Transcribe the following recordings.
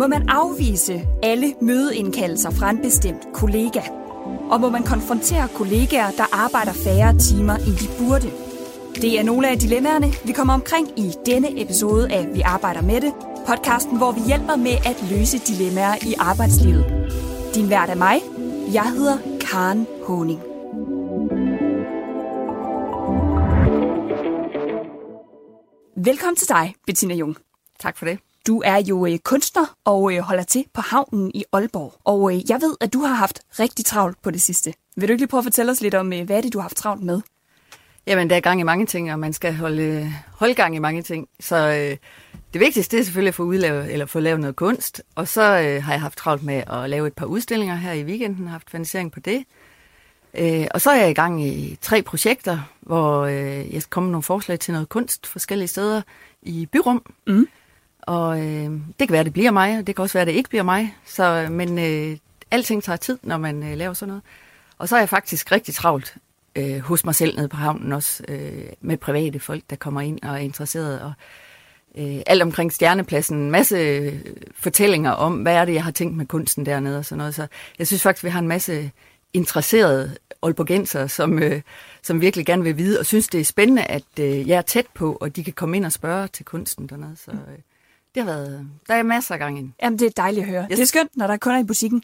Må man afvise alle mødeindkaldelser fra en bestemt kollega? Og må man konfrontere kollegaer, der arbejder færre timer, end de burde? Det er nogle af dilemmaerne, vi kommer omkring i denne episode af Vi arbejder med det, podcasten, hvor vi hjælper med at løse dilemmaer i arbejdslivet. Din vært er mig. Jeg hedder Karen Honing. Velkommen til dig, Bettina Jung. Tak for det. Du er jo øh, kunstner og øh, holder til på havnen i Aalborg. Og øh, jeg ved, at du har haft rigtig travlt på det sidste. Vil du ikke lige prøve at fortælle os lidt om, øh, hvad er det, du har haft travlt med? Jamen, der er gang i mange ting, og man skal holde, holde gang i mange ting. Så øh, det vigtigste er selvfølgelig at få, udlavet, eller få lavet noget kunst. Og så øh, har jeg haft travlt med at lave et par udstillinger her i weekenden, har haft finansiering på det. Øh, og så er jeg i gang i tre projekter, hvor øh, jeg skal komme med nogle forslag til noget kunst forskellige steder i byrum. Mm. Og øh, det kan være, det bliver mig, og det kan også være, det ikke bliver mig. Så, men øh, alting tager tid, når man øh, laver sådan noget. Og så er jeg faktisk rigtig travlt øh, hos mig selv nede på havnen også, øh, med private folk, der kommer ind og er interesserede. Og øh, alt omkring Stjernepladsen, en masse øh, fortællinger om, hvad er det, jeg har tænkt med kunsten dernede og sådan noget. Så jeg synes faktisk, vi har en masse interesserede Aalborgenser, som, øh, som virkelig gerne vil vide, og synes, det er spændende, at øh, jeg er tæt på, og de kan komme ind og spørge til kunsten dernede. Så øh, det har været, der er masser af gang ind. Jamen, det er dejligt at høre. Yes. Det er skønt, når der er kunder i butikken.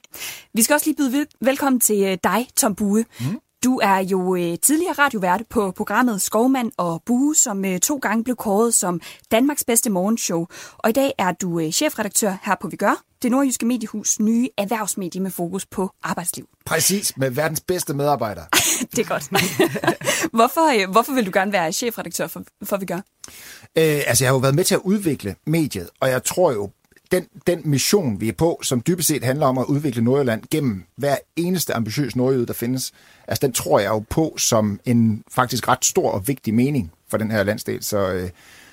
Vi skal også lige byde vel- velkommen til øh, dig, Tom Bue. Mm. Du er jo øh, tidligere radiovært på programmet Skovmand og Bue, som øh, to gange blev kåret som Danmarks bedste morgenshow. Og i dag er du øh, chefredaktør her på Vi Gør, det nordjyske mediehus nye erhvervsmedie med fokus på arbejdsliv. Præcis, med verdens bedste medarbejdere. det er godt. hvorfor, øh, hvorfor vil du gerne være chefredaktør for, for Vi Gør? Øh, altså, jeg har jo været med til at udvikle mediet, og jeg tror jo, den, den mission, vi er på, som dybest set handler om at udvikle Nordjylland gennem hver eneste ambitiøs nordjyde, der findes, altså den tror jeg jo på som en faktisk ret stor og vigtig mening for den her landsdel. Så, øh,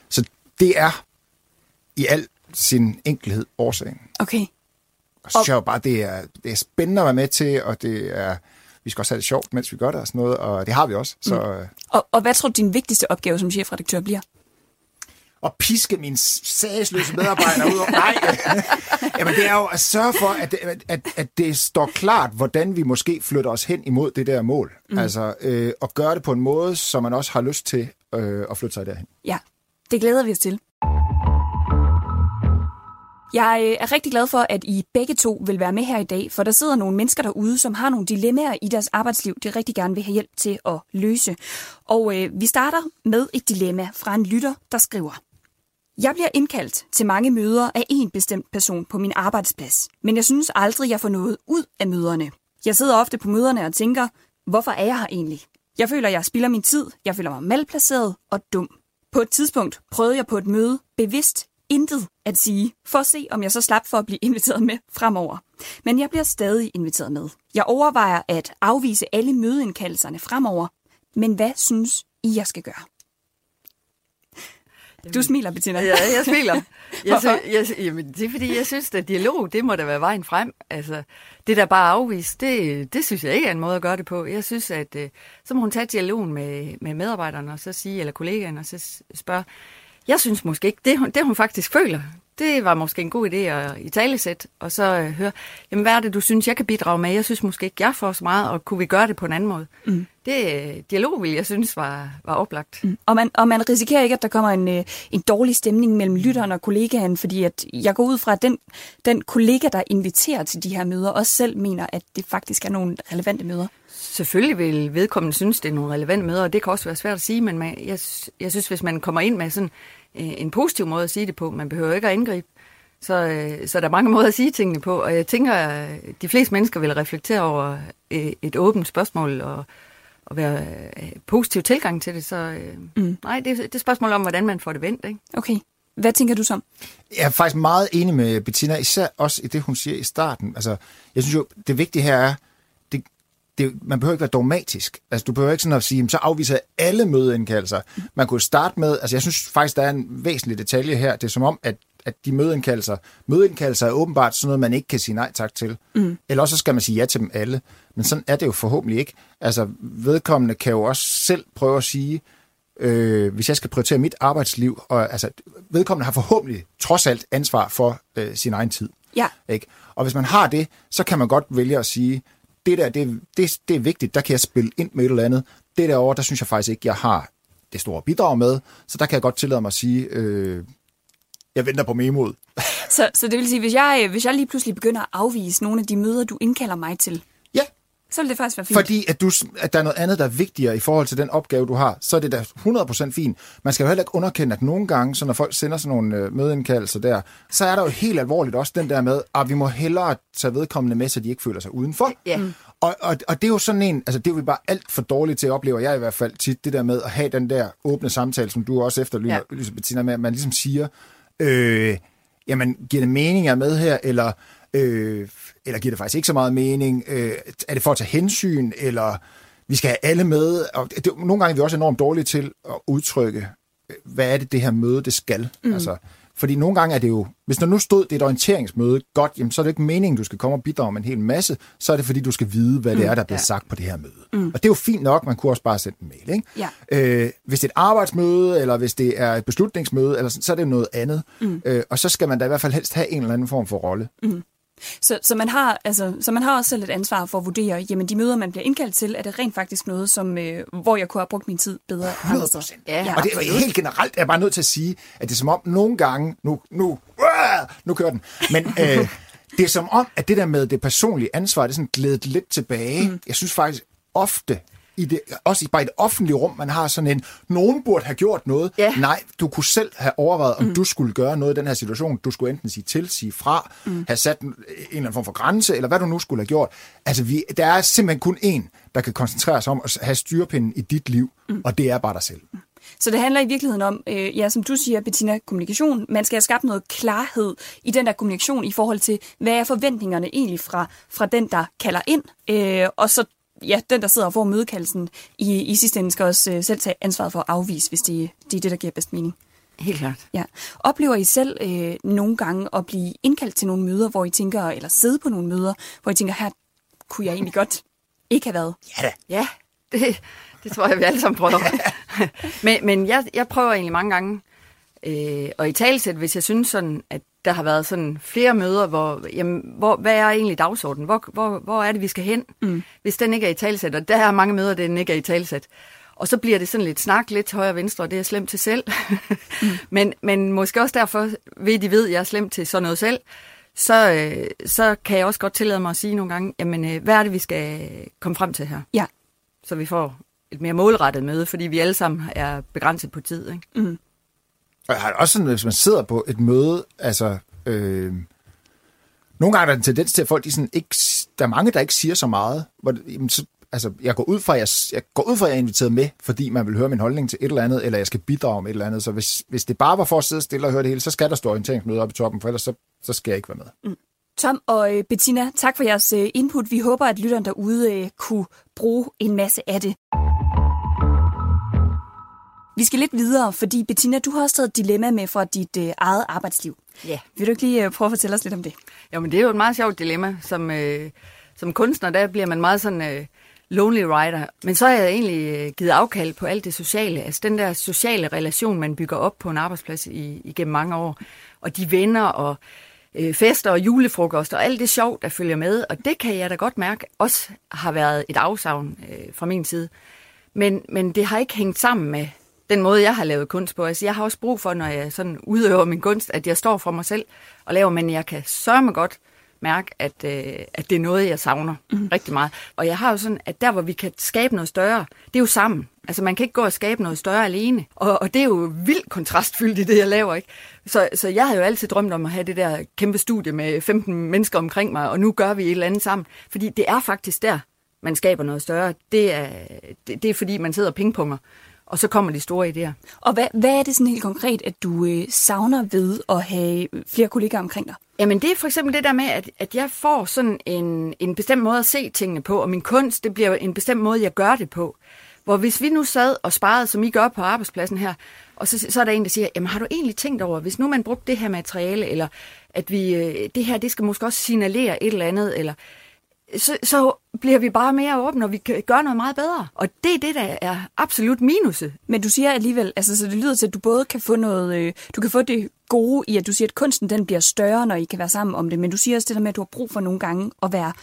så det er i al sin enkelhed årsagen. Okay. Og så synes jeg jo bare, det er, det er spændende at være med til, og det er, vi skal også have det sjovt, mens vi gør det og sådan noget, og det har vi også. Så, mm. Og, og hvad tror du, din vigtigste opgave som chefredaktør bliver? At piske mine sagsløse medarbejdere ud. Nej, Jamen, det er jo at sørge for, at, at, at det står klart, hvordan vi måske flytter os hen imod det der mål. Mm. Altså, øh, at gøre det på en måde, så man også har lyst til øh, at flytte sig derhen. Ja, det glæder vi os til. Jeg øh, er rigtig glad for, at I begge to vil være med her i dag, for der sidder nogle mennesker derude, som har nogle dilemmaer i deres arbejdsliv, de rigtig gerne vil have hjælp til at løse. Og øh, vi starter med et dilemma fra en lytter, der skriver. Jeg bliver indkaldt til mange møder af en bestemt person på min arbejdsplads, men jeg synes aldrig, jeg får noget ud af møderne. Jeg sidder ofte på møderne og tænker, hvorfor er jeg her egentlig? Jeg føler, jeg spilder min tid, jeg føler mig malplaceret og dum. På et tidspunkt prøvede jeg på et møde bevidst intet at sige, for at se, om jeg så slap for at blive inviteret med fremover. Men jeg bliver stadig inviteret med. Jeg overvejer at afvise alle mødeindkaldelserne fremover, men hvad synes I, jeg skal gøre? Du smiler, Bettina. Ja, jeg smiler. Jeg, sy- jeg, jamen, det er fordi, jeg synes, at dialog, det må da være vejen frem. Altså, det der bare afvist, det, det synes jeg ikke er en måde at gøre det på. Jeg synes, at øh, så må hun tage dialogen med, med medarbejderne, og så sige, eller kollegaerne, og så spørge, jeg synes måske ikke, det hun, det hun faktisk føler, det var måske en god idé at i talesæt, og så øh, høre, jamen hvad er det, du synes, jeg kan bidrage med? Jeg synes måske ikke, jeg får så meget, og kunne vi gøre det på en anden måde? Mm. Det øh, dialog, vil jeg synes, var, var oplagt. Mm. Og, man, og man risikerer ikke, at der kommer en, øh, en dårlig stemning mellem lytteren og kollegaen, fordi at jeg går ud fra, at den, den kollega, der inviterer til de her møder, også selv mener, at det faktisk er nogle relevante møder. Selvfølgelig vil vedkommende synes, det er nogle relevante møder, og det kan også være svært at sige, men man, jeg, jeg synes, hvis man kommer ind med sådan øh, en positiv måde at sige det på, man behøver ikke at angribe, så, øh, så der er mange måder at sige tingene på, og jeg tænker, at de fleste mennesker vil reflektere over øh, et åbent spørgsmål og, og være positiv tilgang til det. Så mm. nej, det, det er et spørgsmål om, hvordan man får det vendt. Ikke? Okay. Hvad tænker du som? Jeg er faktisk meget enig med Bettina, især også i det, hun siger i starten. Altså, jeg synes jo, det vigtige her er, det, man behøver ikke være dogmatisk. Altså, du behøver ikke sådan at sige, så afviser alle mødeindkaldelser. Man kunne starte med, altså jeg synes faktisk, der er en væsentlig detalje her. Det er som om, at, at de mødeindkaldelser, mødeindkaldelser er åbenbart sådan noget, man ikke kan sige nej tak til. Mm. Eller også skal man sige ja til dem alle. Men sådan er det jo forhåbentlig ikke. Altså, vedkommende kan jo også selv prøve at sige, øh, hvis jeg skal prioritere mit arbejdsliv, og altså, vedkommende har forhåbentlig trods alt ansvar for øh, sin egen tid. Ja. Ikke? Og hvis man har det, så kan man godt vælge at sige, det der, det, det, det er vigtigt, der kan jeg spille ind med et eller andet. Det derovre, der synes jeg faktisk ikke, jeg har det store bidrag med, så der kan jeg godt tillade mig at sige, øh, jeg venter på memoet. så, så det vil sige, hvis jeg, øh, hvis jeg lige pludselig begynder at afvise nogle af de møder, du indkalder mig til, så vil det faktisk være fint. Fordi at, du, at der er noget andet, der er vigtigere i forhold til den opgave, du har, så er det da 100% fint. Man skal jo heller ikke underkende, at nogle gange, så når folk sender sådan nogle øh, mødeindkaldelser der, så er der jo helt alvorligt også den der med, at vi må hellere tage vedkommende med, så de ikke føler sig udenfor. Ja. Mm. Og, og, og det er jo sådan en, altså det er jo bare alt for dårligt til at opleve, jeg i hvert fald tit, det der med at have den der åbne samtale, som du også efterlyser, ja. Bettina, med, at man ligesom siger, øh, jamen, giver det mening, at med her, eller Øh, eller giver det faktisk ikke så meget mening? Øh, er det for at tage hensyn, eller vi skal have alle med? Og det, nogle gange er vi også enormt dårlige til at udtrykke, øh, hvad er det, det her møde, det skal? Mm. Altså, fordi nogle gange er det jo, hvis der nu stod, det er et orienteringsmøde, godt, jamen, så er det ikke meningen, du skal komme og bidrage med en hel masse, så er det fordi, du skal vide, hvad det mm, er, der bliver ja. sagt på det her møde. Mm. Og det er jo fint nok, man kunne også bare sende en mail. Ikke? Ja. Øh, hvis det er et arbejdsmøde, eller hvis det er et beslutningsmøde, eller sådan, så er det noget andet. Mm. Øh, og så skal man da i hvert fald helst have en eller anden form for rolle. Mm. Så, så, man har, altså, så man har også selv et ansvar for at vurdere, jamen de møder, man bliver indkaldt til, er det rent faktisk noget, som, øh, hvor jeg kunne have brugt min tid bedre? 100 Ja. Og det er helt generelt, er jeg bare nødt til at sige, at det er som om nogle gange, nu, nu, uh, nu kører den, men øh, det er som om, at det der med det personlige ansvar, det er sådan glædet lidt tilbage. Mm. Jeg synes faktisk ofte, i det, også i bare et offentligt rum, man har sådan en, nogen burde have gjort noget. Ja. Nej, du kunne selv have overvejet, om mm. du skulle gøre noget i den her situation. Du skulle enten sige til, sige fra, mm. have sat en, en eller anden form for grænse, eller hvad du nu skulle have gjort. Altså, vi, der er simpelthen kun én, der kan koncentrere sig om at have styrepinden i dit liv, mm. og det er bare dig selv. Mm. Så det handler i virkeligheden om, øh, ja, som du siger, Bettina, kommunikation. Man skal have skabt noget klarhed i den der kommunikation i forhold til, hvad er forventningerne egentlig fra, fra den, der kalder ind, øh, og så ja, den, der sidder og får mødekaldelsen, i, i sidste ende skal også øh, selv tage ansvaret for at afvise, hvis det, det er det, der giver bedst mening. Helt klart. Ja. Oplever I selv øh, nogle gange at blive indkaldt til nogle møder, hvor I tænker, eller sidde på nogle møder, hvor I tænker, her kunne jeg egentlig godt ikke have været? Ja Ja, det, det tror jeg, vi alle sammen prøver. men men jeg, jeg prøver egentlig mange gange, øh, og i talsæt, hvis jeg synes sådan, at der har været sådan flere møder, hvor, jamen, hvor hvad er egentlig dagsordenen? Hvor, hvor, hvor er det, vi skal hen, mm. hvis den ikke er i talsæt? Og der er mange møder, den ikke er i talsæt. Og så bliver det sådan lidt snak, lidt højre og venstre, og det er slemt til selv. mm. men, men måske også derfor, ved de ved, at jeg er slemt til sådan noget selv, så, øh, så kan jeg også godt tillade mig at sige nogle gange, jamen, øh, hvad er det, vi skal komme frem til her? Ja. Så vi får et mere målrettet møde, fordi vi alle sammen er begrænset på tid. Ikke? Mm. Og jeg har også sådan, hvis man sidder på et møde, altså... Øh, nogle gange er der en tendens til, at folk de sådan ikke... Der er mange, der ikke siger så meget. Hvor, jamen, så, altså, jeg går ud fra, jeg, jeg går ud fra, at jeg er inviteret med, fordi man vil høre min holdning til et eller andet, eller jeg skal bidrage med et eller andet. Så hvis, hvis det bare var for at sidde stille og høre det hele, så skal der stå orienteringsmøde op i toppen, for ellers så, så skal jeg ikke være med. Mm. Tom og øh, Bettina, tak for jeres øh, input. Vi håber, at lytteren derude øh, kunne bruge en masse af det. Vi skal lidt videre, fordi Bettina, du har også taget et dilemma med fra dit øh, eget arbejdsliv. Ja. Vil du ikke lige øh, prøve at fortælle os lidt om det? Jo, men det er jo et meget sjovt dilemma. Som, øh, som kunstner, der bliver man meget sådan øh, lonely rider. Men så har jeg egentlig øh, givet afkald på alt det sociale. Altså den der sociale relation, man bygger op på en arbejdsplads i, igennem mange år. Og de venner og øh, fester og julefrokoster og alt det sjov, der følger med. Og det kan jeg da godt mærke også har været et afsavn øh, fra min side. Men, men det har ikke hængt sammen med den måde, jeg har lavet kunst på. Altså, jeg har også brug for, når jeg sådan udøver min kunst, at jeg står for mig selv og laver, men jeg kan sørge godt mærke, at, øh, at det er noget, jeg savner mm. rigtig meget. Og jeg har jo sådan, at der, hvor vi kan skabe noget større, det er jo sammen. Altså, man kan ikke gå og skabe noget større alene. Og, og det er jo vildt kontrastfyldt i det, jeg laver, ikke? Så, så jeg har jo altid drømt om at have det der kæmpe studie med 15 mennesker omkring mig, og nu gør vi et eller andet sammen. Fordi det er faktisk der, man skaber noget større. Det er, det, det er fordi, man sidder og pingponger og så kommer de store idéer. Og hvad, hvad er det sådan helt konkret, at du øh, savner ved at have flere kollegaer omkring dig? Jamen det er for eksempel det der med, at, at jeg får sådan en, en bestemt måde at se tingene på, og min kunst, det bliver en bestemt måde, jeg gør det på. Hvor hvis vi nu sad og sparede, som I gør på arbejdspladsen her, og så, så er der en, der siger, jamen har du egentlig tænkt over, hvis nu man brugte det her materiale, eller at vi, øh, det her, det skal måske også signalere et eller andet, eller så, så bliver vi bare mere åbne, og vi kan gøre noget meget bedre. Og det er det, der er absolut minuset. Men du siger alligevel, altså, så det lyder til, at du både kan få noget, øh, du kan få det gode i, at du siger, at kunsten den bliver større, når I kan være sammen om det, men du siger også det der med, at du har brug for nogle gange at være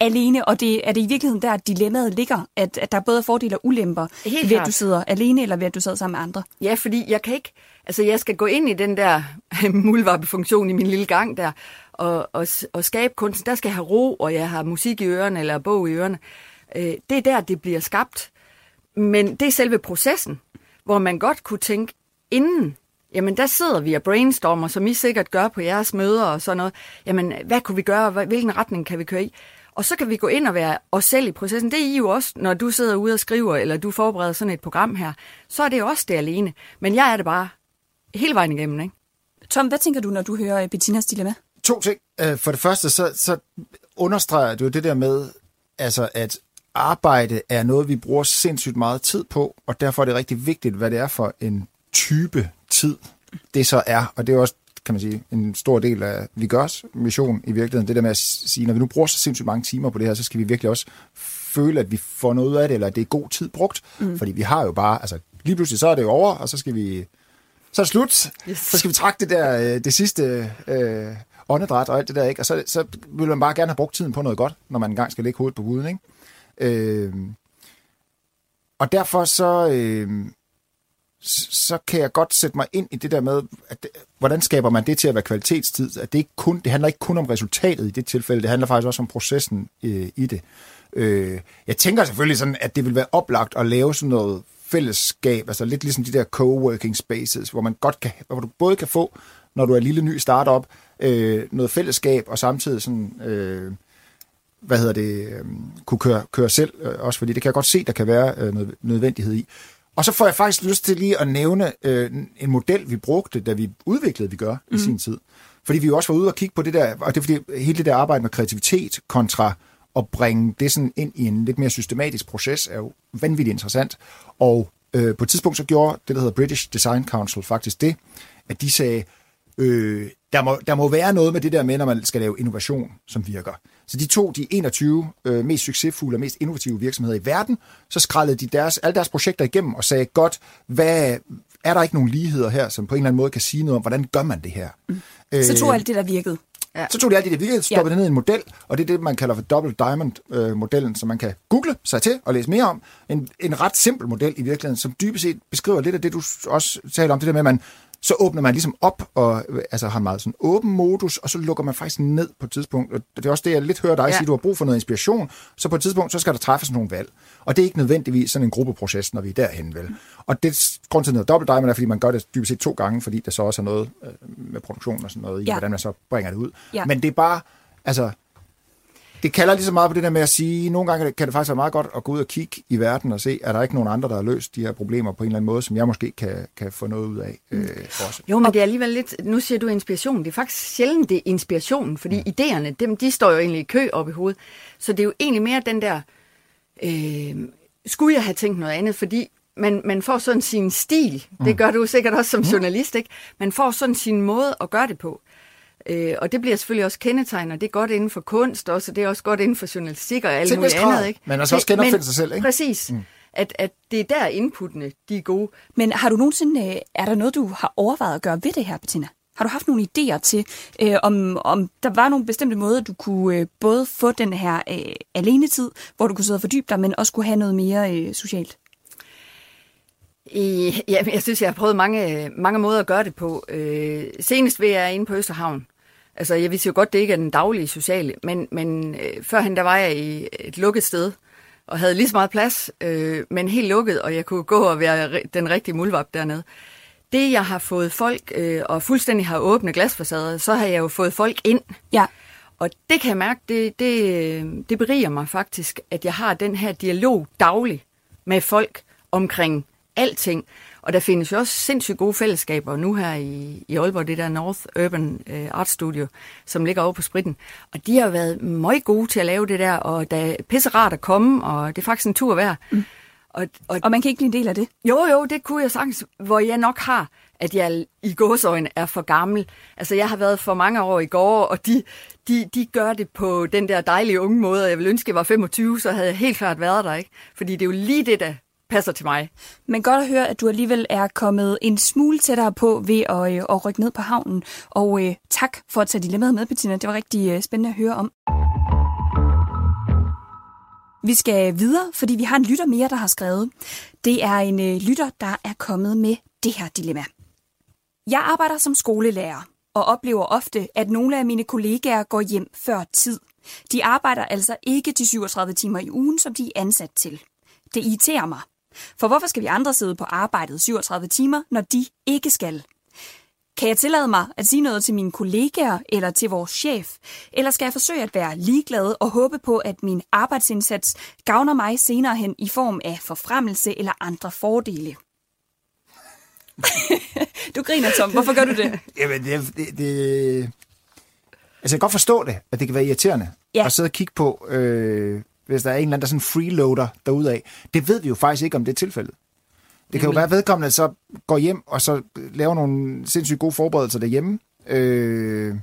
alene, og det, er det i virkeligheden der, at dilemmaet ligger, at, at der er både fordele og ulemper Helt ved, klart. at du sidder alene, eller ved, at du sidder sammen med andre? Ja, fordi jeg kan ikke, altså jeg skal gå ind i den der mulvarpefunktion i min lille gang der, og, og, og skabe kunsten, der skal jeg have ro, og jeg har musik i ørerne, eller bog i ørerne. Øh, det er der, det bliver skabt. Men det er selve processen, hvor man godt kunne tænke, inden, jamen der sidder vi og brainstormer, som I sikkert gør på jeres møder og sådan noget. Jamen, hvad kunne vi gøre, hvilken retning kan vi køre i? Og så kan vi gå ind og være os selv i processen. Det er I jo også, når du sidder ude og skriver, eller du forbereder sådan et program her. Så er det også det alene. Men jeg er det bare hele vejen igennem, ikke? Tom, hvad tænker du, når du hører Bettinas dilemma? To ting. Øh, for det første, så, så understreger du det der med, altså at arbejde er noget, vi bruger sindssygt meget tid på, og derfor er det rigtig vigtigt, hvad det er for en type tid, det så er. Og det er også, kan man sige, en stor del af vi gørs mission i virkeligheden. Det der med at sige, når vi nu bruger så sindssygt mange timer på det her, så skal vi virkelig også føle, at vi får noget ud af det, eller at det er god tid brugt. Mm. Fordi vi har jo bare, altså lige pludselig så er det over, og så skal vi så er det slut. Yes. Så skal vi trække det der, øh, det sidste øh, åndedræt og alt det der, ikke? Og så, så vil man bare gerne have brugt tiden på noget godt, når man engang skal lægge hovedet på huden, ikke? Øh, og derfor så, øh, så kan jeg godt sætte mig ind i det der med, at det, hvordan skaber man det til at være kvalitetstid? At det, ikke kun, det handler ikke kun om resultatet i det tilfælde, det handler faktisk også om processen øh, i det. Øh, jeg tænker selvfølgelig sådan, at det vil være oplagt at lave sådan noget fællesskab, altså lidt ligesom de der co-working spaces, hvor man godt kan, hvor du både kan få, når du er lille ny startup, øh, noget fællesskab, og samtidig sådan, øh, hvad hedder det, øh, kunne køre, køre selv, øh, også fordi det kan jeg godt se, der kan være øh, noget nødvendighed i. Og så får jeg faktisk lyst til lige at nævne øh, en model, vi brugte, da vi udviklede, vi gør mm. i sin tid. Fordi vi jo også var ude og kigge på det der, og det er fordi hele det der arbejde med kreativitet kontra at bringe det sådan ind i en lidt mere systematisk proces, er jo vanvittigt interessant. Og øh, på et tidspunkt så gjorde det, der hedder British Design Council faktisk det, at de sagde, øh, der, må, der må være noget med det der med, når man skal lave innovation, som virker. Så de tog de 21 øh, mest succesfulde og mest innovative virksomheder i verden, så skrællede de deres, alle deres projekter igennem og sagde, godt, hvad, er der ikke nogen ligheder her, som på en eller anden måde kan sige noget om, hvordan gør man det her? Mm. Så tog alt det, der virkede. Ja. Så tog de alt det, der virkede, stoppede ja. det ned i en model, og det er det, man kalder for Double Diamond-modellen, som man kan google sig til og læse mere om. En, en ret simpel model i virkeligheden, som dybest set beskriver lidt af det, du også taler om, det der med, at man så åbner man ligesom op og altså har en meget sådan åben modus, og så lukker man faktisk ned på et tidspunkt. Og det er også det, jeg lidt hører dig ja. sige, du har brug for noget inspiration, så på et tidspunkt, så skal der træffes nogle valg. Og det er ikke nødvendigvis sådan en gruppeproces, når vi er derhen vel. Og det grund til noget dobbelt diamond er, fordi man gør det dybest set to gange, fordi der så også er noget øh, med produktion og sådan noget i, ja. hvordan man så bringer det ud. Ja. Men det er bare, altså, det kalder lige så meget på det der med at sige, nogle gange kan det faktisk være meget godt at gå ud og kigge i verden og se, er der ikke nogen andre, der har løst de her problemer på en eller anden måde, som jeg måske kan, kan få noget ud af øh, også. Jo, men det er alligevel lidt, nu siger du inspiration, det er faktisk sjældent det er inspirationen, fordi mm. idéerne, dem, de står jo egentlig i kø op i hovedet, så det er jo egentlig mere den der, øh, skulle jeg have tænkt noget andet, fordi man, man får sådan sin stil, mm. det gør du sikkert også som mm. journalist, ikke? Man får sådan sin måde at gøre det på. Øh, og det bliver selvfølgelig også kendetegnet, det er godt inden for kunst også, og det er også godt inden for journalistik og alt Til muligt andet. Ikke? men altså også genopfinde sig selv, ikke? Præcis. Mm. At, at det er der inputtene, de er gode. Men har du nogensinde, øh, er der noget, du har overvejet at gøre ved det her, Bettina? Har du haft nogle idéer til, øh, om, om der var nogle bestemte måder, du kunne øh, både få den her øh, alenetid, hvor du kunne sidde og fordybe dig, men også kunne have noget mere øh, socialt? I, ja, jeg synes, jeg har prøvet mange, mange måder at gøre det på. Øh, senest ved jeg inde på Østerhavn. Altså, jeg vidste jo godt, det ikke er den daglige sociale, men, men øh, førhen der var jeg i et lukket sted, og havde lige så meget plads, øh, men helt lukket, og jeg kunne gå og være den rigtige muldvarp dernede. Det, jeg har fået folk, øh, og fuldstændig har åbne glasfacader, så har jeg jo fået folk ind. Ja. Og det kan jeg mærke, det, det, det beriger mig faktisk, at jeg har den her dialog daglig med folk omkring alting. Og der findes jo også sindssygt gode fællesskaber nu her i, i Aalborg, det der North Urban uh, Art Studio, som ligger over på spritten. Og de har været meget gode til at lave det der, og der er pisse rart at komme, og det er faktisk en tur værd. Mm. Og, og, og man kan ikke blive en del af det? Jo, jo, det kunne jeg sagtens, hvor jeg nok har, at jeg i gåsøjne er for gammel. Altså, jeg har været for mange år i går, og de, de, de gør det på den der dejlige unge måde, og jeg vil ønske, at jeg var 25, så havde jeg helt klart været der, ikke? Fordi det er jo lige det, der passer til mig. Men godt at høre, at du alligevel er kommet en smule tættere på ved at, øh, at rykke ned på havnen. Og øh, tak for at tage dilemmaet med, Bettina. Det var rigtig øh, spændende at høre om. Vi skal videre, fordi vi har en lytter mere, der har skrevet. Det er en øh, lytter, der er kommet med det her dilemma. Jeg arbejder som skolelærer og oplever ofte, at nogle af mine kollegaer går hjem før tid. De arbejder altså ikke de 37 timer i ugen, som de er ansat til. Det irriterer mig. For hvorfor skal vi andre sidde på arbejdet 37 timer, når de ikke skal? Kan jeg tillade mig at sige noget til mine kollegaer eller til vores chef? Eller skal jeg forsøge at være ligeglad og håbe på, at min arbejdsindsats gavner mig senere hen i form af forfremmelse eller andre fordele? du griner, Tom. Hvorfor gør du det? Jamen, det, det, det... Altså, jeg kan godt forstå det, at det kan være irriterende Ja. at sidde og kigge på, øh, hvis der er en eller anden, der sådan freeloader derudad. Det ved vi jo faktisk ikke, om det er tilfældet. Det kan jo være, at vedkommende så går hjem, og så laver nogle sindssygt gode forberedelser derhjemme. Øh,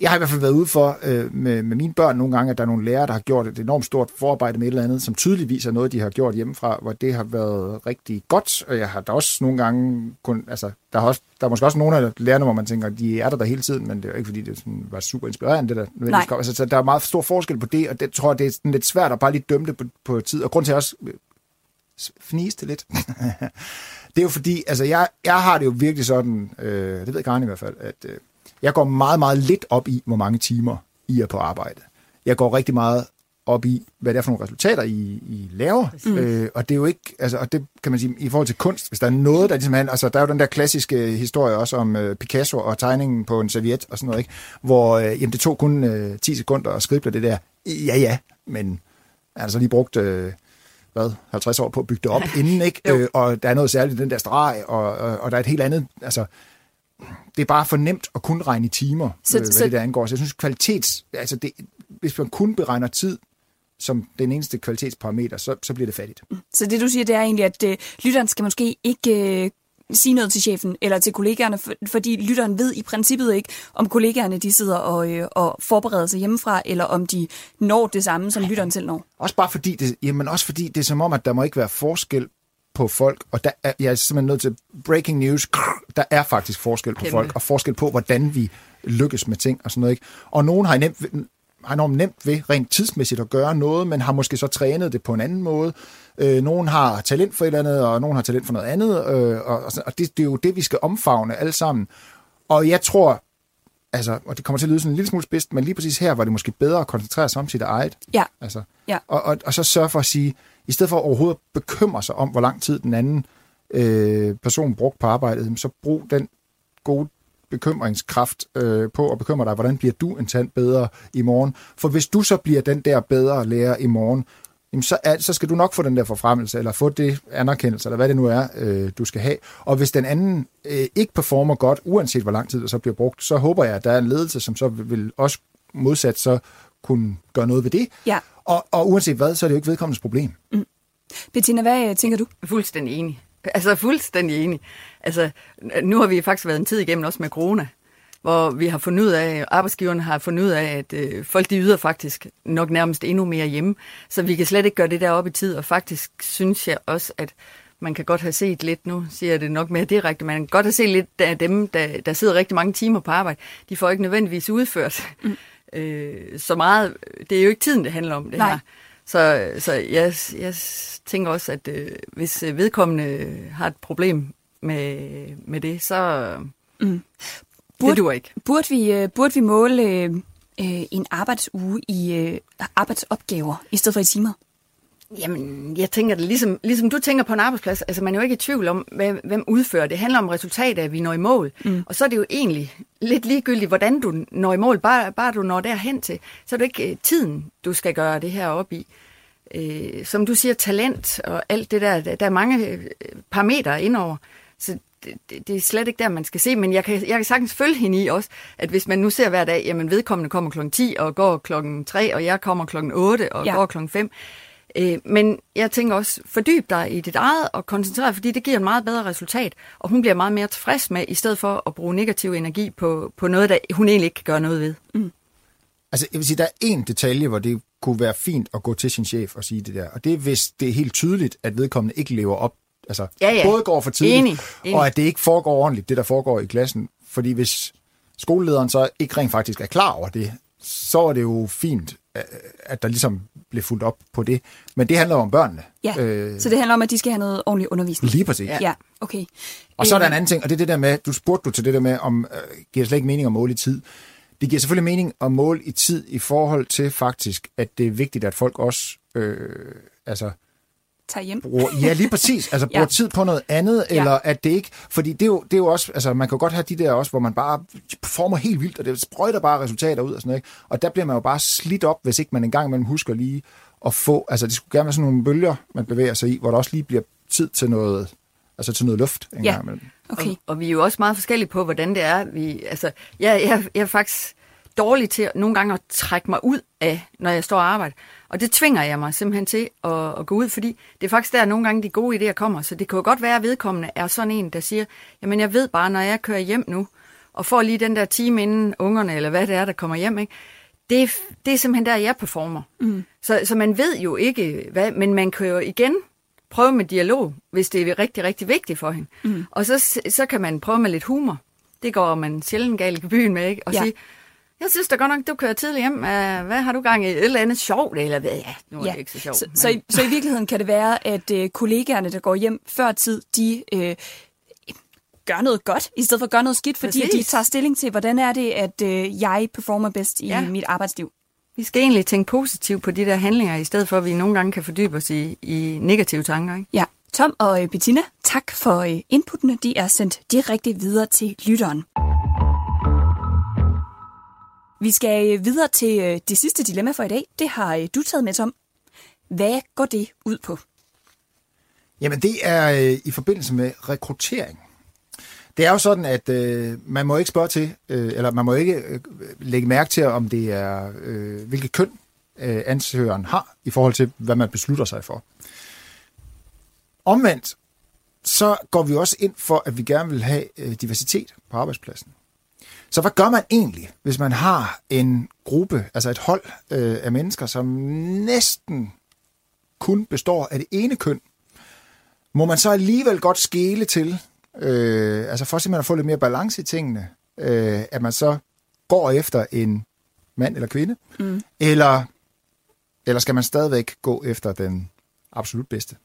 jeg har i hvert fald været ude for øh, med, med mine børn nogle gange, at der er nogle lærere, der har gjort et enormt stort forarbejde med et eller andet, som tydeligvis er noget, de har gjort hjemmefra, hvor det har været rigtig godt. Og jeg har da også nogle gange kun, altså, der, har også, der er måske også nogle af lærerne, hvor man tænker, de er der, der hele tiden, men det er jo ikke, fordi det sådan, var super inspirerende, det der nødvendigvis kom. Altså, så der er meget stor forskel på det, og det tror jeg, det er sådan lidt svært at bare lige dømme det på, på tid. Og grund til, at jeg også øh, fniste lidt, det er jo fordi, altså jeg, jeg har det jo virkelig sådan, øh, det ved Karen i hvert fald, at øh, jeg går meget, meget lidt op i, hvor mange timer I er på arbejde. Jeg går rigtig meget op i, hvad det er for nogle resultater, I, I laver. Mm. Øh, og det er jo ikke, altså, og det kan man sige, i forhold til kunst, hvis der er noget, der ligesom handler, altså der er jo den der klassiske historie også om øh, Picasso og tegningen på en serviet og sådan noget, ikke? hvor øh, jamen, det tog kun øh, 10 sekunder at skrible det der. Ja, ja, men han har så lige brugt... Øh, hvad, 50 år på at bygge det op inden, ikke? Øh, og der er noget særligt i den der streg, og, og, og der er et helt andet, altså, det er bare for nemt at kunne regne i timer, Så- så, øh, hvad så- det der angår. Så jeg synes, kvalitets, altså det, hvis man kun beregner tid som den eneste kvalitetsparameter, så, så bliver det fattigt. Så det du siger, det er egentlig, at øh, lytteren skal måske ikke øh, sige noget til chefen eller til kollegaerne, for, fordi lytteren ved i princippet ikke, om kollegaerne de sidder og, øh, og forbereder sig hjemmefra, eller om de når det samme, som lytteren selv når. Også bare fordi det, jamen også fordi det er som om, at der må ikke være forskel på folk, og der er, jeg er simpelthen nødt til breaking news, der er faktisk forskel på Kæmpe. folk, og forskel på, hvordan vi lykkes med ting og sådan noget. Ikke? Og nogen har nemt, har enormt nemt ved rent tidsmæssigt at gøre noget, men har måske så trænet det på en anden måde. Øh, nogen har talent for et eller andet, og nogen har talent for noget andet, øh, og, og, sådan- og det, det er jo det, vi skal omfavne alle sammen. Og jeg tror, altså, og det kommer til at lyde sådan en lille smule spidst, men lige præcis her var det måske bedre at koncentrere sig om sit eget. Ja. Altså, Ja. og, og, og så sørge for at sige, i stedet for overhovedet at bekymre sig om, hvor lang tid den anden øh, person brugte på arbejdet, så brug den gode bekymringskraft øh, på at bekymre dig, hvordan bliver du en tand bedre i morgen? For hvis du så bliver den der bedre lærer i morgen, jamen så, er, så skal du nok få den der forfremmelse, eller få det anerkendelse, eller hvad det nu er, øh, du skal have. Og hvis den anden øh, ikke performer godt, uanset hvor lang tid det så bliver brugt, så håber jeg, at der er en ledelse, som så vil, vil også modsat så kunne gøre noget ved det. Ja. Og, og uanset hvad, så er det jo ikke vedkommendes problem. Bettina, hvad øh, tænker du? Fuldstændig enig. Altså fuldstændig enig. Altså, nu har vi faktisk været en tid igennem også med corona. hvor vi har fundet ud af, arbejdsgiverne har fundet ud af, at øh, folk de yder faktisk nok nærmest endnu mere hjemme. Så vi kan slet ikke gøre det der op i tid, og faktisk synes jeg også, at man kan godt have set lidt, nu siger jeg det nok mere direkte, man kan godt have set lidt af dem, der, der sidder rigtig mange timer på arbejde, de får ikke nødvendigvis udført mm. Øh, så meget. Det er jo ikke tiden, det handler om det Nej. her. Så, så jeg, jeg tænker også, at øh, hvis vedkommende har et problem med, med det, så mm. Burde- det duer ikke. Burde vi, øh, burde vi måle øh, øh, en arbejdsuge i øh, arbejdsopgaver i stedet for i timer? Jamen, jeg tænker det ligesom, ligesom du tænker på en arbejdsplads. Altså, man er jo ikke i tvivl om, hvem, hvem udfører det. Det handler om resultatet, at vi når i mål. Mm. Og så er det jo egentlig lidt ligegyldigt, hvordan du når i mål. Bare, bare du når derhen til, så er det ikke øh, tiden, du skal gøre det her op i. Øh, som du siger, talent og alt det der. Der, er mange øh, parametre indover. Så det, det, er slet ikke der, man skal se. Men jeg kan, jeg kan sagtens følge hende i også, at hvis man nu ser hver dag, jamen vedkommende kommer klokken 10 og går klokken 3, og jeg kommer klokken 8 og ja. går klokken 5. Øh, men jeg tænker også, fordyb dig i dit eget og koncentrer dig, fordi det giver et meget bedre resultat, og hun bliver meget mere tilfreds med, i stedet for at bruge negativ energi på, på noget, der hun egentlig ikke kan gøre noget ved. Altså, jeg vil sige, der er en detalje, hvor det kunne være fint at gå til sin chef og sige det der. Og det er, hvis det er helt tydeligt, at vedkommende ikke lever op. Altså, Ja, ja. både går for tidligt, Enig, enig. og at det ikke foregår ordentligt, det der foregår i klassen. Fordi hvis skolelederen så ikke rent faktisk er klar over det, så er det jo fint, at der ligesom bliver fuldt op på det. Men det handler om børnene. Ja, øh, så det handler om, at de skal have noget ordentlig undervisning. Lige præcis. Ja, ja okay. Og så er der Øhm, en anden ting, og det er det der med, du spurgte du til det der med, om øh, giver slet ikke mening at måle i tid. Det giver selvfølgelig mening at måle i tid i forhold til faktisk, at det er vigtigt, at folk også øh, altså, Tag hjem. bruger, ja lige præcis, altså bruger Ja. tid på noget andet, Ja. ja. eller at det ikke, fordi det er, jo, det er jo også, altså man kan godt have de der også, hvor man bare performer helt vildt, og det sprøjter bare resultater ud og sådan noget, ikke? og der bliver man jo bare slidt op, hvis ikke man engang imellem husker lige at få, altså det skulle gerne være sådan nogle bølger, man bevæger sig i, hvor der også lige bliver tid til noget, altså til noget luft en Ja. gang imellem. Okay. Og, og vi er jo også meget forskellige på, hvordan det er. Vi, altså, jeg, jeg, jeg er faktisk dårlig til nogle gange at trække mig ud af, når jeg står og arbejder. Og det tvinger jeg mig simpelthen til at, at gå ud, fordi det er faktisk der, nogle gange de gode idéer kommer. Så det kan jo godt være, at vedkommende er sådan en, der siger, jamen jeg ved bare, når jeg kører hjem nu, og får lige den der time inden ungerne, eller hvad det er, der kommer hjem, ikke? Det, er, det er simpelthen der, jeg performer. Mm. Så, så man ved jo ikke, hvad, men man kan jo igen prøve med dialog, hvis det er rigtig, rigtig vigtigt for hende. Mm. Og så, så kan man prøve med lidt humor. Det går man sjældent galt i byen med, ikke? Og Ja. sige, jeg synes da godt nok, du kører tidligt hjem. Hvad har du gang i? Et eller andet sjovt? Eller hvad? Ja, nu er Ja, det ikke så sjovt. så, men- så, i, så i virkeligheden kan det være, at øh, kollegaerne, der går hjem før tid, de øh, gør noget godt, i stedet for at gøre noget skidt, fordi at de Præcis. tager stilling til, hvordan er det, at øh, jeg performer bedst i Ja. mit arbejdsliv. Vi skal egentlig tænke positivt på de der handlinger, i stedet for at vi nogle gange kan fordybe os i, i negative tanker. Ikke? Ja, Tom og øh, Bettina, tak for øh, inputtene. De er sendt direkte videre til lytteren. Vi skal øh, videre til øh, det sidste dilemma for i dag. Det har øh, du taget med, Tom. Hvad går det ud på? Jamen, det er i forbindelse med rekruttering. Det er jo sådan, at øh, man må ikke spørge til, øh, eller man må ikke øh, lægge mærke til, om det er, øh, hvilket køn øh, ansøgeren har, i forhold til, hvad man beslutter sig for. Omvendt, så går vi også ind for, at vi gerne vil have øh, diversitet på arbejdspladsen. Så hvad gør man egentlig, hvis man har en gruppe, altså et hold øh, af mennesker, som næsten kun består af det ene køn, må man så alligevel godt skele til, øh, altså for simpelthen at få lidt mere balance i tingene, øh, at man så går efter en mand eller kvinde, mm. eller, eller skal man stadigvæk gå efter den absolut bedste?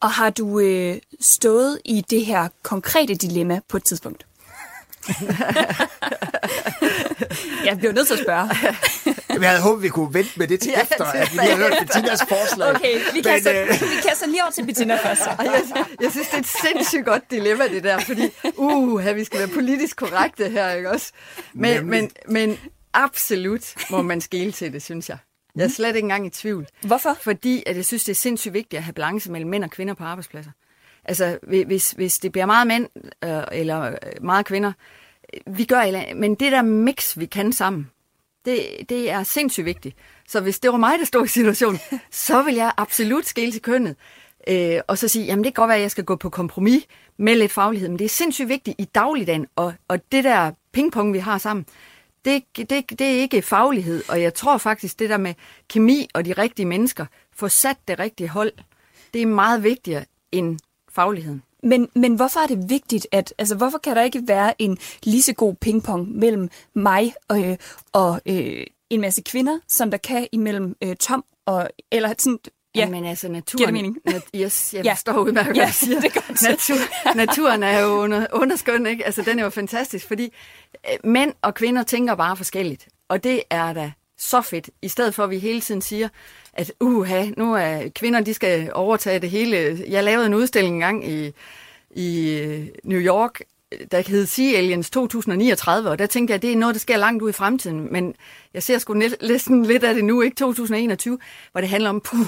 Og har du øh, stået i det her konkrete dilemma på et tidspunkt? Jeg bliver nødt til at spørge. Jamen, jeg havde håbet, vi kunne vente med det til Ja, efter, til at vi lige har hørt Bettinas forslag. Okay, vi Men, kaster, øh, vi kaster lige over til Bettina først. Jeg, jeg synes, det er et sindssygt godt dilemma, det der, fordi uh, vi skal være politisk korrekte her, ikke også? Men, Nemlig. men, men absolut må man skele til det, synes jeg. Jeg er slet ikke engang i tvivl. Hvorfor? Fordi at jeg synes, det er sindssygt vigtigt at have balance mellem mænd og kvinder på arbejdspladser. Altså, hvi- hvis, hvis det bliver meget mænd øh, eller øh, meget kvinder, vi gør men det der mix, vi kan sammen, det, det er sindssygt vigtigt. Så hvis det var mig, der stod i situationen, så vil jeg absolut skille til kønnet. Øh, og så sige, jamen det kan godt være, at jeg skal gå på kompromis med lidt faglighed, men det er sindssygt vigtigt i dagligdagen, og, og det der pingpong, vi har sammen, det, det, det er ikke faglighed, og jeg tror faktisk, det der med kemi og de rigtige mennesker, få sat det rigtige hold, det er meget vigtigere end fagligheden. Men, men hvorfor er det vigtigt, at, altså hvorfor kan der ikke være en lige så god pingpong mellem mig og, øh, og øh, en masse kvinder, som der kan imellem øh, Tom og, eller sådan, Ja. Men altså naturen... Giver det mening? Nat, yes, jeg ja. forstår udmærket, hvad Ja, jeg siger. det er godt. Natur, naturen er jo under, underskøn, ikke? Altså, den er jo fantastisk, fordi øh, mænd og kvinder tænker bare forskelligt. Og det er da så fedt, i stedet for at vi hele tiden siger, at uha, nu er kvinder, de skal overtage det hele. Jeg lavede en udstilling engang i, i øh, New York, der hed Sea Aliens 2039, og der tænkte jeg, at det er noget, der sker langt ud i fremtiden. Men jeg ser sgu næ- næsten lidt af det nu, ikke 2021, hvor det handler om, puh,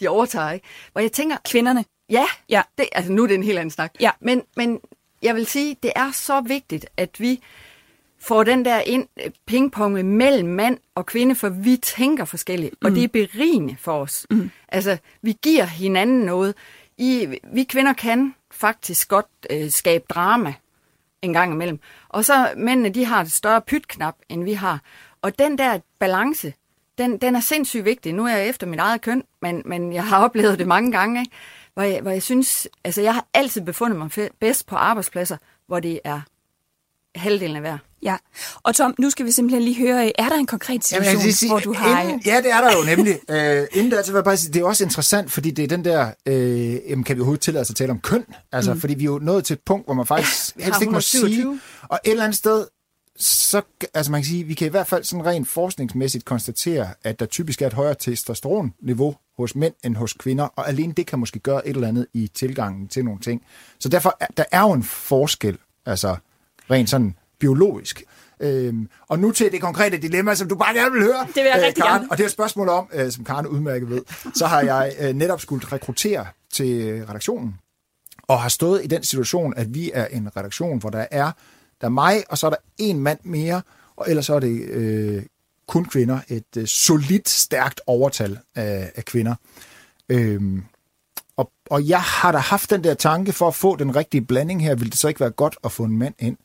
de overtager, ikke? Hvor jeg tænker, Kvinderne. Ja, Ja. Det, altså nu er det en helt anden snak. Ja. Men, men jeg vil sige, det er så vigtigt, at vi får den der ind, pingpong mellem mand og kvinde, for vi tænker forskelligt, og det er berigende for os. Mm. Altså, vi giver hinanden noget. I, vi kvinder kan faktisk godt øh, skabe drama en gang imellem. Og så mændene, de har et større pytknap, end vi har. Og den der balance, den, den er sindssygt vigtig. Nu er jeg efter mit eget køn, men, men jeg har oplevet det mange gange, ikke? Hvor, jeg, hvor jeg synes, altså jeg har altid befundet mig bedst på arbejdspladser, hvor det er halvdelen af hver. Ja. Og Tom, nu skal vi simpelthen lige høre, er der en konkret situation, Jamen, sige, hvor du har... Inden, ja, det er der jo nemlig. øh, inden der, så vil jeg bare sige, det er også interessant, fordi det er den der, øh, jamen, kan vi overhovedet tillade os at tale om køn? Altså, mm. fordi vi er jo nået til et punkt, hvor man faktisk vi helst ikke må sige, 127. og et eller andet sted, så, altså man kan sige, vi kan i hvert fald sådan rent forskningsmæssigt konstatere, at der typisk er et højere testosteronniveau hos mænd end hos kvinder, og alene det kan måske gøre et eller andet i tilgangen til nogle ting. Så derfor, er, der er jo en forskel, altså rent sådan biologisk. Øhm, og nu til det konkrete dilemma, som du bare gerne vil høre. Det vil jeg rigtig Karen, gerne. Og det er et spørgsmål om, øh, som Karen udmærket ved, så har jeg øh, netop skulle rekruttere til redaktionen, og har stået i den situation, at vi er en redaktion, hvor der er, der er mig, og så er der en mand mere, og ellers så er det øh, kun kvinder. Et øh, solidt, stærkt overtal af, af kvinder. Øhm, og, og jeg har da haft den der tanke for at få den rigtige blanding her, vil det så ikke være godt at få en mand ind?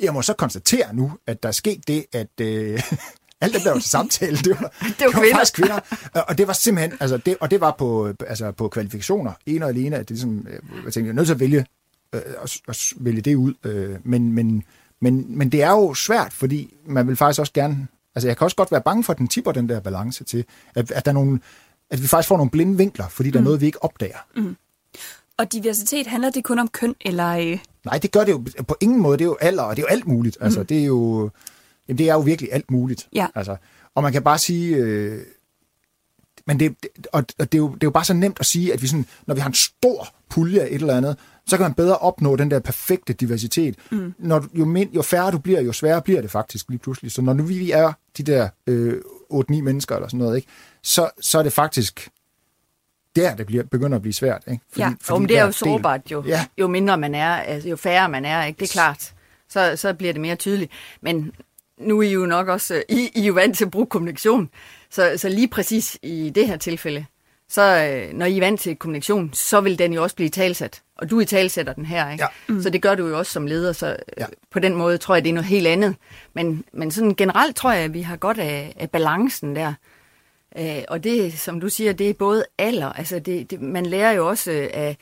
Jeg må så konstatere nu, at der er sket det, at øh, alt det, der var til samtale, det var, det var kvinder. faktisk kvinder. Og det var simpelthen, altså det, og det var på, altså på kvalifikationer, en og alene, at det ligesom, øh, jeg tænkte, jeg er nødt til at vælge, øh, at, at vælge det ud. Øh, men, men, men, men det er jo svært, fordi man vil faktisk også gerne, altså jeg kan også godt være bange for, at den tipper den der balance til, at, at der er nogle, at vi faktisk får nogle blinde vinkler, fordi der er noget, vi ikke opdager. Og diversitet, handler det kun om køn, eller... Øh, Nej, det gør det jo på ingen måde. Det er jo alder, og det er jo alt muligt. Altså, det er jo, jamen, det er jo virkelig alt muligt. Ja. Altså, og man kan bare sige, øh, men det, det- og, og det, er jo, det er jo bare så nemt at sige, at vi sådan, når vi har en stor pulje af et eller andet, så kan man bedre opnå den der perfekte diversitet. Mm. Når, du- jo, mind, jo færre du bliver, jo sværere bliver det faktisk lige pludselig. Så når nu vi er de der øh, 8-9 mennesker eller sådan noget, ikke, så, så er det faktisk der, det bliver, begynder at blive svært. Ikke? Ja. Jo, men det er jo sårbart jo. Ja. Jo mindre man er, altså, jo færre man er, ikke? det er klart. Så, så bliver det mere tydeligt. Men nu er I jo nok også, øh, I, I er jo vant til at bruge kommunikation. Så, så lige præcis i det her tilfælde, så øh, når I er vant til kommunikation, så vil den jo også blive talsat. Og du i talsætter den her, ikke? Ja. Mm. Så det gør du jo også som leder, så Ja. ja. på den måde tror jeg, det er noget helt andet. Men, men sådan generelt tror jeg, at vi har godt af, af balancen der. Øh, og det, som du siger, det er både alder. Altså det, det, man lærer jo også øh, af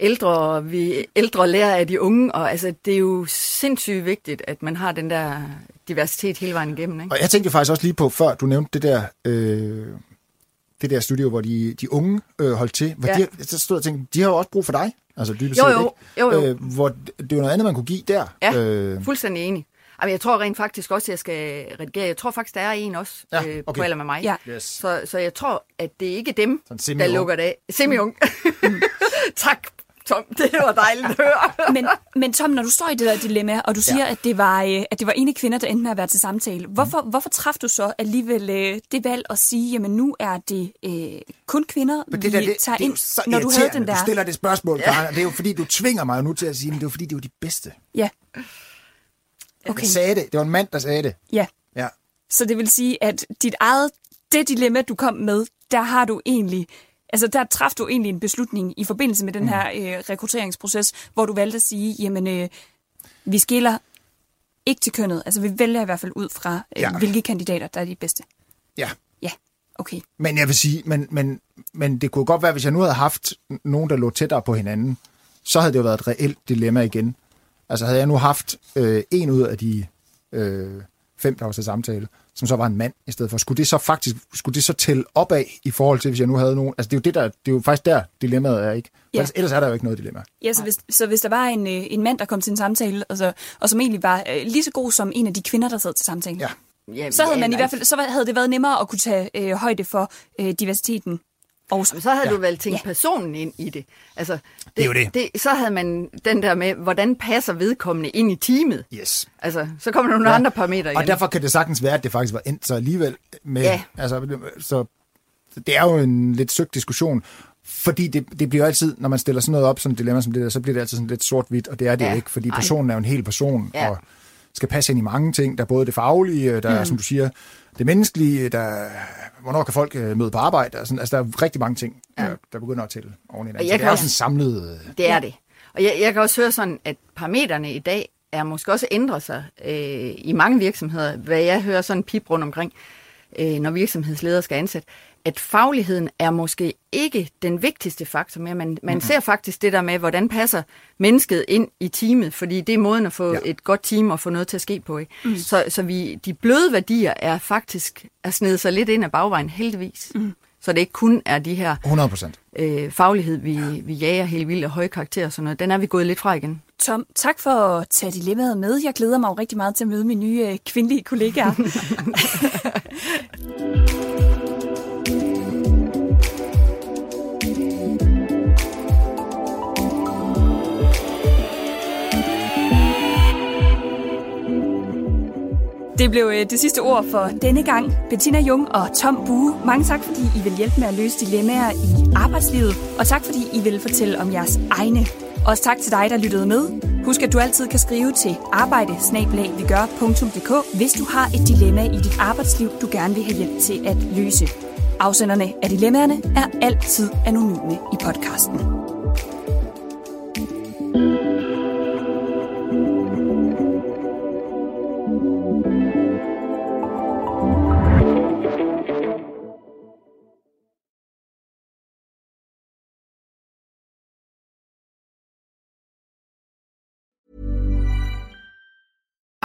ældre, og vi ældre lærer af de unge. Og altså, det er jo sindssygt vigtigt, at man har den der diversitet hele vejen igennem. Ikke? Og jeg tænkte faktisk også lige på, før du nævnte det der, øh, det der studio, hvor de, de unge øh, holdt til. Hvor Ja. de, så stod jeg og tænkte, de har jo også brug for dig. Altså dybest Jo, set, jo. ikke? Jo, jo. Øh, hvor det det er jo noget andet, man kunne give der. Ja, Øh, fuldstændig enig. Jamen, jeg tror rent faktisk også, at jeg skal redigere. Jeg tror faktisk, der er en også Ja, øh, okay. på alder med mig. Ja. Yes. Så, så jeg tror, at det er ikke dem, der lukker det af. Semi-ung. tak, Tom. Det var dejligt at høre. men, men Tom, når du står i det der dilemma, og du siger, at, det var, øh, at det var ene kvinder, der endte med at være til samtale, hvorfor, hvorfor træffede du så alligevel øh, det valg at sige, jamen nu er det øh, kun kvinder, Men vi det, der, det, tager det ind, så når du havde den der... Du stiller det spørgsmål, Karen, og det er jo fordi, du tvinger mig nu til at sige, men det er jo fordi, det er jo de bedste. Ja. Okay. Jeg sagde det. Det var en mand, der sagde det. ja. Ja. Så det vil sige, at dit eget, det dilemma, du kom med, der har du egentlig, altså der traf du egentlig en beslutning i forbindelse med den her øh, rekrutteringsproces, hvor du valgte at sige, jamen, øh, vi skiller ikke til kønnet. Altså, vi vælger i hvert fald ud fra, øh, Ja. hvilke kandidater, der er de bedste. Ja. Ja, okay. Men jeg vil sige, men, men, men det kunne godt være, hvis jeg nu havde haft nogen, der lå tættere på hinanden, så havde det jo været et reelt dilemma igen. Altså havde jeg nu haft øh, en ud af de øh, fem, der var til samtale, som så var en mand i stedet for, skulle det så faktisk, skulle det så tælle opad i forhold til, hvis jeg nu havde nogen, altså det er jo, det der, det er jo faktisk der dilemmaet er, ikke? Ja. ellers, ellers er der jo ikke noget dilemma. Ja, så hvis, så hvis der var en, øh, en mand, der kom til en samtale, altså, og som egentlig var øh, lige så god som en af de kvinder, der sad til samtalen, Ja. Jamen, så havde man i hvert fald så havde det været nemmere at kunne tage øh, højde for øh, diversiteten. Også. Så havde Ja. du vel tænkt Ja. personen ind i det. Altså, det, Det er jo det. det. Så havde man den der med, hvordan passer vedkommende ind i teamet. Yes. Altså, så kommer der nogle ja. andre parametre igen. Og derfor kan det sagtens være, at det faktisk var endt så alligevel med... Ja. Altså, så det er jo en lidt søgt diskussion, fordi det, det bliver altid, når man stiller sådan noget op, sådan et dilemma som det der, så bliver det altid sådan lidt sort-hvidt, og det er det ja. Ikke, fordi Ej. personen er jo en hel person, Ja. og skal passe ind i mange ting. Der er både det faglige, der er, Mm. som du siger, det menneskelige, der hvornår kan folk øh, møde på arbejde, og sådan, altså der er rigtig mange ting, der, der begynder at tælle oven i hinanden. Så det er også- sådan samlet... øh, Det er det. Og jeg, jeg kan også høre sådan, at parametrene i dag er måske også ændret sig øh, i mange virksomheder. Hvad jeg hører sådan en pip rundt omkring, øh, når virksomhedsledere skal ansætte, at fagligheden er måske ikke den vigtigste faktor mere. Man, man mm-hmm. ser faktisk det der med, hvordan passer mennesket ind i teamet, fordi det er måden at få Ja. ja. et godt team og få noget til at ske på. Ikke? Mm. Så, så vi, de bløde værdier er faktisk er snedet sig lidt ind ad bagvejen, heldigvis. Mm. Så det ikke kun er de her 100 procent. øh, faglighed, vi, vi jager helt vildt og høje karakterer og sådan noget, den er vi gået lidt fra igen. Tom, tak for at tage dilemmaet med. Jeg glæder mig jo rigtig meget til at møde mine nye øh, kvindelige kollegaer. Det blev øh, det sidste ord for denne gang. Bettina Jung og Tom Bue, mange tak, fordi I vil hjælpe med at løse dilemmaer i arbejdslivet. Og tak, fordi I vil fortælle om jeres egne. Også tak til dig, der lyttede med. Husk, at du altid kan skrive til arbejde hvis du har et dilemma i dit arbejdsliv, du gerne vil have hjælp til at løse. Afsenderne af dilemmaerne er altid anonyme i podcasten.